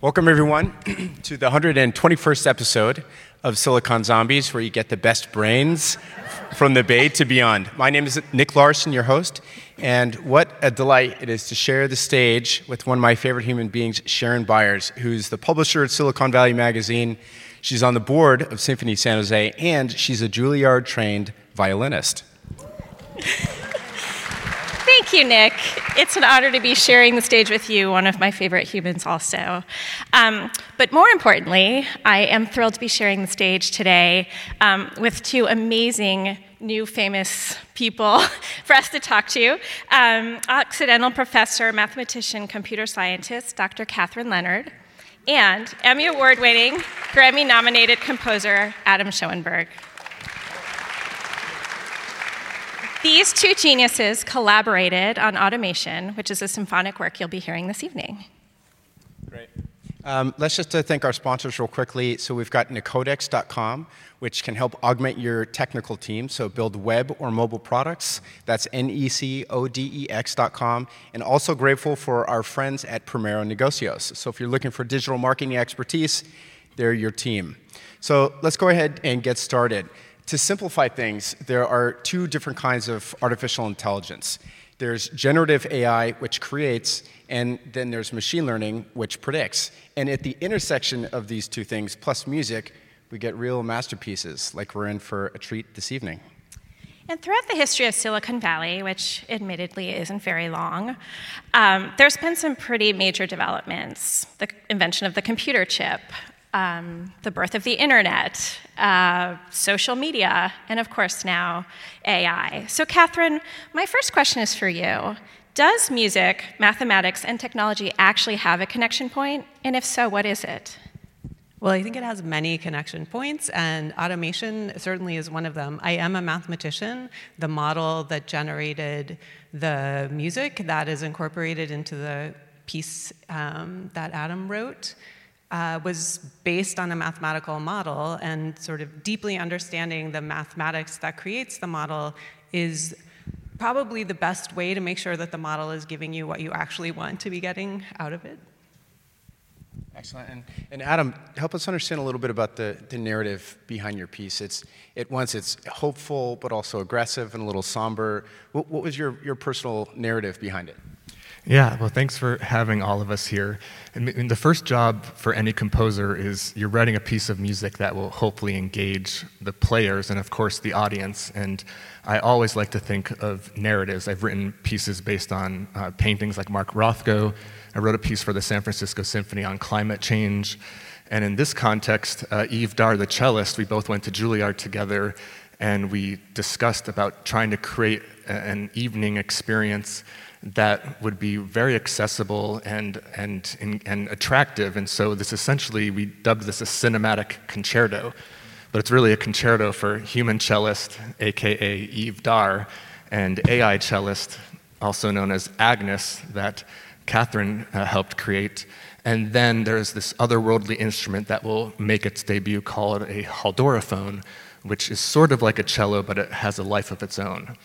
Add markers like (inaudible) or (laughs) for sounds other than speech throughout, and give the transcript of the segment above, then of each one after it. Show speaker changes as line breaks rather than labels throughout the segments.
Welcome, everyone, (clears throat) to the 121st episode of Silicon Zombies, where you get the best brains from the Bay to beyond. My name is Nick Larson, your host, and what a delight it is to share the stage with one of my favorite human beings, Sharon Byers, who's the publisher at Silicon Valley Magazine. She's on the board of Symphony San Jose, and she's a Juilliard trained violinist.
You, Nick. It's an honor to be sharing the stage with you, one of my favorite humans, also. Um, but more importantly, I am thrilled to be sharing the stage today um, with two amazing new famous people (laughs) for us to talk to. Um, Occidental professor, mathematician, computer scientist, Dr. Kathryn Leonard, and Emmy Award winning, Grammy nominated composer, Adam Schoenberg. These two geniuses collaborated on automation, which is a symphonic work you'll be hearing this evening.
Great. Um, let's just uh, thank our sponsors real quickly. So we've got Necodex.com, which can help augment your technical team. So build web or mobile products. That's N-E-C-O-D-E-X.com. And also grateful for our friends at Primero Negocios. So if you're looking for digital marketing expertise, they're your team. So let's go ahead and get started. To simplify things, there are two different kinds of artificial intelligence. There's generative AI, which creates, and then there's machine learning, which predicts. And at the intersection of these two things, plus music, we get real masterpieces, like we're in for a treat this evening.
And throughout the history of Silicon Valley, which admittedly isn't very long, um, there's been some pretty major developments. The invention of the computer chip, um, the birth of the internet, uh, social media, and of course now AI. So, Kathryn, my first question is for you. Does music, mathematics, and technology actually have a connection point? And if so, what is it?
Well, I think it has many connection points, and automation certainly is one of them. I am a mathematician. The model that generated the music that is incorporated into the piece um, that Adam wrote uh, was based on a mathematical model, and sort of deeply understanding the mathematics that creates the model is probably the best way to make sure that the model is giving you what you actually want to be getting out of it.
Excellent. And, and Adam, help us understand a little bit about the, the narrative behind your piece. It's, at once it's hopeful, but also aggressive and a little somber. What, what was your, your personal narrative behind it?
Yeah, well, thanks for having all of us here. And the first job for any composer is you're writing a piece of music that will hopefully engage the players and, of course, the audience. And I always like to think of narratives. I've written pieces based on uh, paintings like Mark Rothko. I wrote a piece for the San Francisco Symphony on climate change. And in this context, uh, Yves Dar, the cellist, we both went to Juilliard together and we discussed about trying to create an evening experience that would be very accessible and, and, and, and, attractive. And so, this essentially, we dubbed this a cinematic concerto. But it's really a concerto for human cellist, aka Yves Dar, and AI cellist, also known as Agnes, that Catherine uh, helped create. And then there's this otherworldly instrument that will make its debut called a halldorophone, which is sort of like a cello, but it has a life of its own.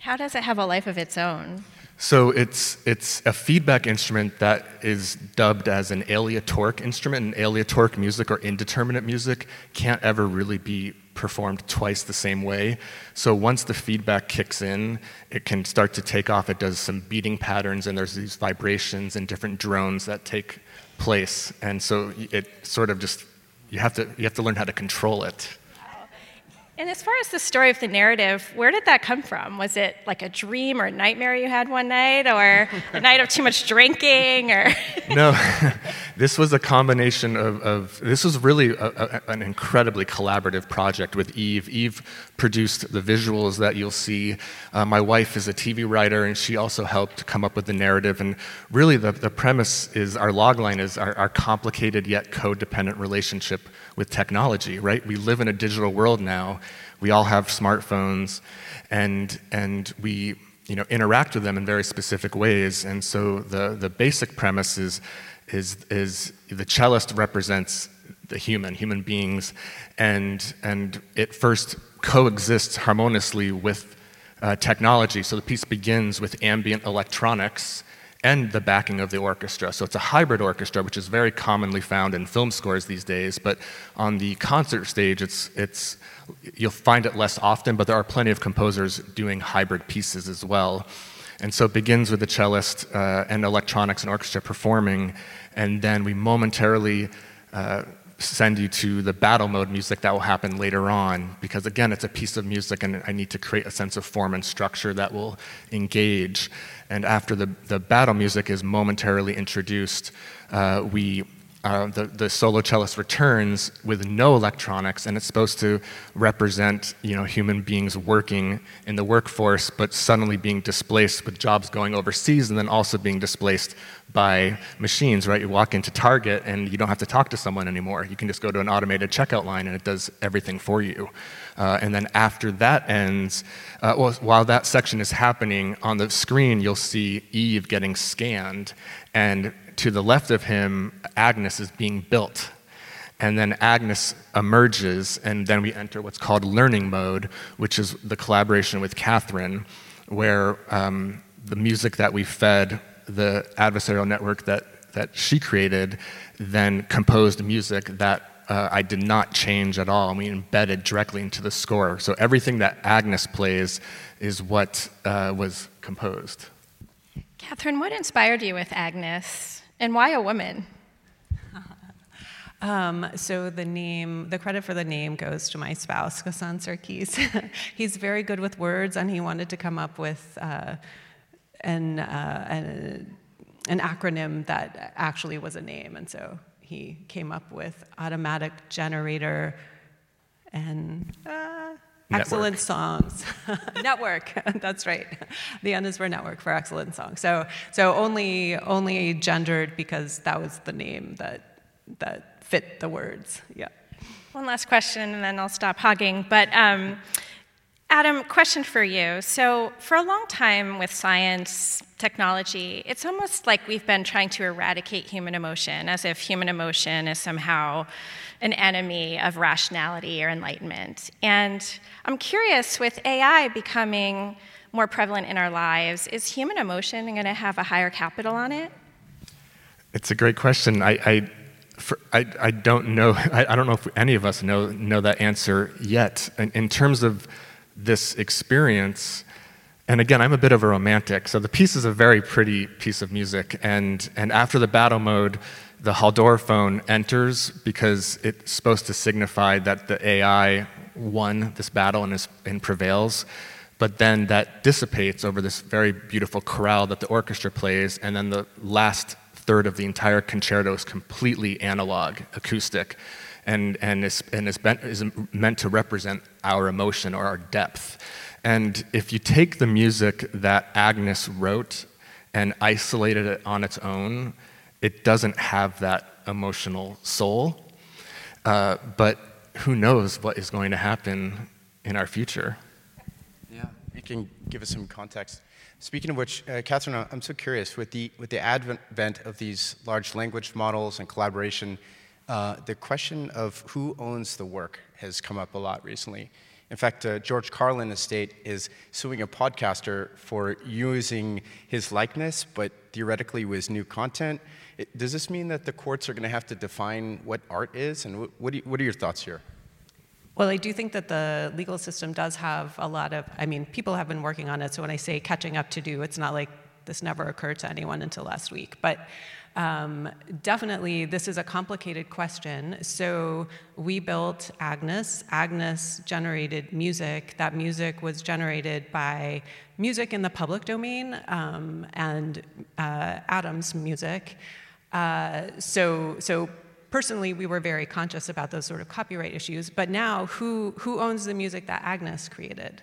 How does it have a life of its own?
So it's, it's a feedback instrument that is dubbed as an aleatoric instrument. And aleatoric music or indeterminate music can't ever really be performed twice the same way. So once the feedback kicks in, it can start to take off. It does some beating patterns, and there's these vibrations and different drones that take place. And so it sort of just, you have to, you have to learn how to control it.
And as far as the story of the narrative, where did that come from? Was it like a dream or a nightmare you had one night, or a night of too much drinking, or? (laughs)
no, (laughs) this was a combination of. of this was really a, a, an incredibly collaborative project with Yves. Yves produced the visuals that you'll see. Uh, my wife is a TV writer, and she also helped come up with the narrative. And really, the, the premise is our logline is our, our complicated yet codependent relationship with technology, right? We live in a digital world now. We all have smartphones, and, and we you know, interact with them in very specific ways. And so the, the basic premise is, is, is the cellist represents the human, human beings, and, and it first coexists harmoniously with uh, technology. So the piece begins with ambient electronics and the backing of the orchestra. So it's a hybrid orchestra, which is very commonly found in film scores these days. But on the concert stage, it's, it's, you'll find it less often, but there are plenty of composers doing hybrid pieces as well. And so it begins with the cellist uh, and electronics and orchestra performing, and then we momentarily uh, send you to the battle mode music that will happen later on because again it's a piece of music and i need to create a sense of form and structure that will engage. And after the, the battle music is momentarily introduced uh, we uh, the, the solo cellist returns with no electronics, and it's supposed to represent you know, human beings working in the workforce, but suddenly being displaced with jobs going overseas, and then also being displaced by machines, right? You walk into Target and you don't have to talk to someone anymore. You can just go to an automated checkout line and it does everything for you. Uh, and then after that ends, uh, well, while that section is happening, on the screen you'll see Yves getting scanned, and to the left of him, Agnes is being built. And then Agnes emerges, and then we enter what's called learning mode, which is the collaboration with Kathryn, where um, the music that we fed the adversarial network that, that she created then composed music that uh, I did not change at all, and we embedded directly into the score. So everything that Agnes plays is what uh, was composed.
Kathryn, what inspired you with Agnes, and why a woman? (laughs)
Um, so the name, the credit for the name goes to my spouse, Ghassan Sarkis. (laughs) He's very good with words, and he wanted to come up with uh, an, uh, an, an acronym that actually was a name. And so he came up with automatic generator and uh, excellent songs. (laughs) network, (laughs) that's right. The N is for network for excellent songs. So, so only, only gendered because that was the name that, that fit the words. Yeah.
One last question, and then I'll stop hogging. But um, Adam, question for you. So, for a long time with science, technology, it's almost like we've been trying to eradicate human emotion, as if human emotion is somehow an enemy of rationality or enlightenment. And I'm curious with AI becoming more prevalent in our lives, is human emotion going to have a higher capital on it?
It's a great question. I, I, for, I, I don't know. (laughs) I, I, don't know if any of us know, know that answer yet. In, in terms of this experience. And again, I'm a bit of a romantic, so the piece is a very pretty piece of music. And, and after the battle mode, the halldorophone enters because it's supposed to signify that the AI won this battle and, is, and prevails. But then that dissipates over this very beautiful chorale that the orchestra plays, and then the last third of the entire concerto is completely analog, acoustic and, and, is, and is, is meant to represent our emotion or our depth. And if you take the music that Agnes wrote and isolated it on its own, it doesn't have that emotional soul. Uh, but who knows what is going to happen in our future?
Yeah, you can give us some context. Speaking of which, uh, Kathryn, I'm so curious with the, with the advent of these large language models and collaboration uh, the question of who owns the work has come up a lot recently. In fact, uh, George Carlin Estate is suing a podcaster for using his likeness, but theoretically with new content. It, does this mean that the courts are going to have to define what art is? And what, what, you, what are your thoughts here?
Well, I do think that the legal system does have a lot of, I mean, people have been working on it. So when I say catching up to do, it's not like this never occurred to anyone until last week. But um, definitely, this is a complicated question. So, we built Agnes. Agnes generated music. That music was generated by music in the public domain um, and uh, Adam's music. Uh, so, so personally, we were very conscious about those sort of copyright issues. But now, who, who owns the music that Agnes created?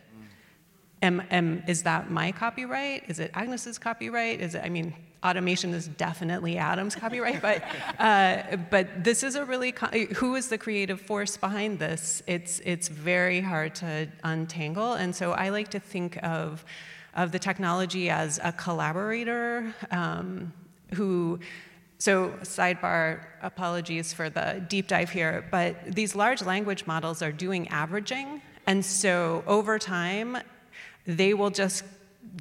Am, am, is that my copyright? Is it Agnes's copyright? Is it, I mean, automation is definitely Adam's copyright, but, (laughs) uh, but this is a really, who is the creative force behind this? It's, it's very hard to untangle. And so I like to think of, of the technology as a collaborator um, who, so sidebar, apologies for the deep dive here, but these large language models are doing averaging. And so over time, they will just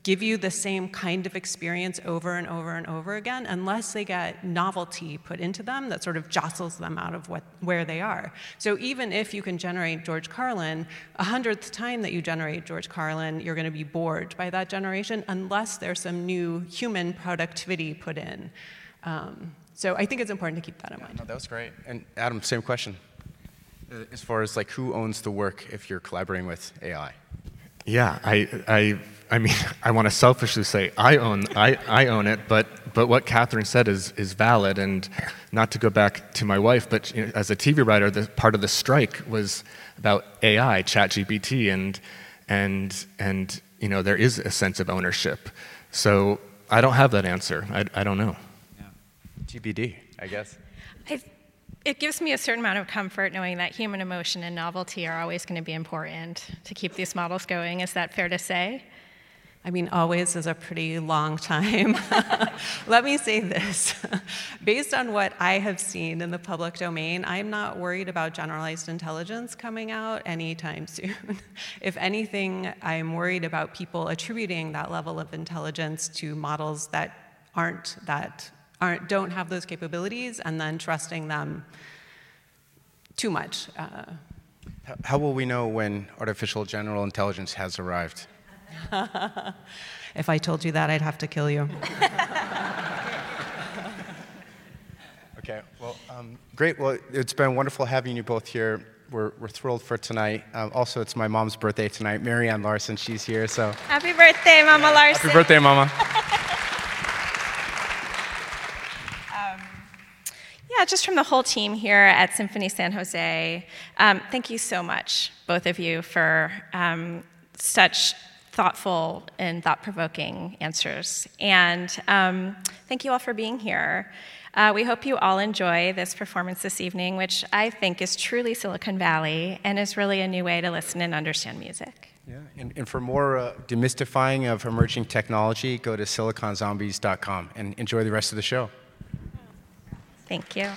give you the same kind of experience over and over and over again unless they get novelty put into them that sort of jostles them out of what, where they are. So even if you can generate George Carlin, a hundredth time that you generate George Carlin, you're going to be bored by that generation unless there's some new human productivity put in. Um, so I think it's important to keep that in mind.
No, that was great. And Adam, same question. Uh, As far as like who owns the work if you're collaborating with AI?
Yeah, I, I, I mean, (laughs) I want to selfishly say I own, I, I own it, but, but what Kathryn said is, is valid. And not to go back to my wife, but you know, as a TV writer, the part of the strike was about AI, ChatGPT, and, and, and you know, there is a sense of ownership. So I don't have that answer. I, I don't know.
TBD, I guess.
I, it gives me a certain amount of comfort knowing that human emotion and novelty are always going to be important to keep these models going. Is that fair to say?
I mean, always is a pretty long time. (laughs) Let me say this. (laughs) Based on what I have seen in the public domain, I'm not worried about generalized intelligence coming out anytime (laughs) soon. if anything, I'm worried about people attributing that level of intelligence to models that aren't that aren't, don't have those capabilities and then trusting them too much. Uh,
How will we know when artificial general intelligence has arrived? (laughs)
if I told you that, I'd have to kill you. (laughs)
Okay, well, um, great. Well, it's been wonderful having you both here. We're, we're thrilled for tonight. Um, also, it's my mom's birthday tonight. Marianne Larson, she's here, so
Happy birthday, Mama Larson.
happy birthday, Mama. (laughs)
Yeah, just from the whole team here at Symphony San Jose, um, thank you so much, both of you, for um, such thoughtful and thought provoking answers. And um, thank you all for being here. Uh, we hope you all enjoy this performance this evening, which I think is truly Silicon Valley and is really a new way to listen and understand music.
Yeah, and, and for more uh, demystifying of emerging technology, go to siliconzombies.com and enjoy the rest of the show.
Thank you.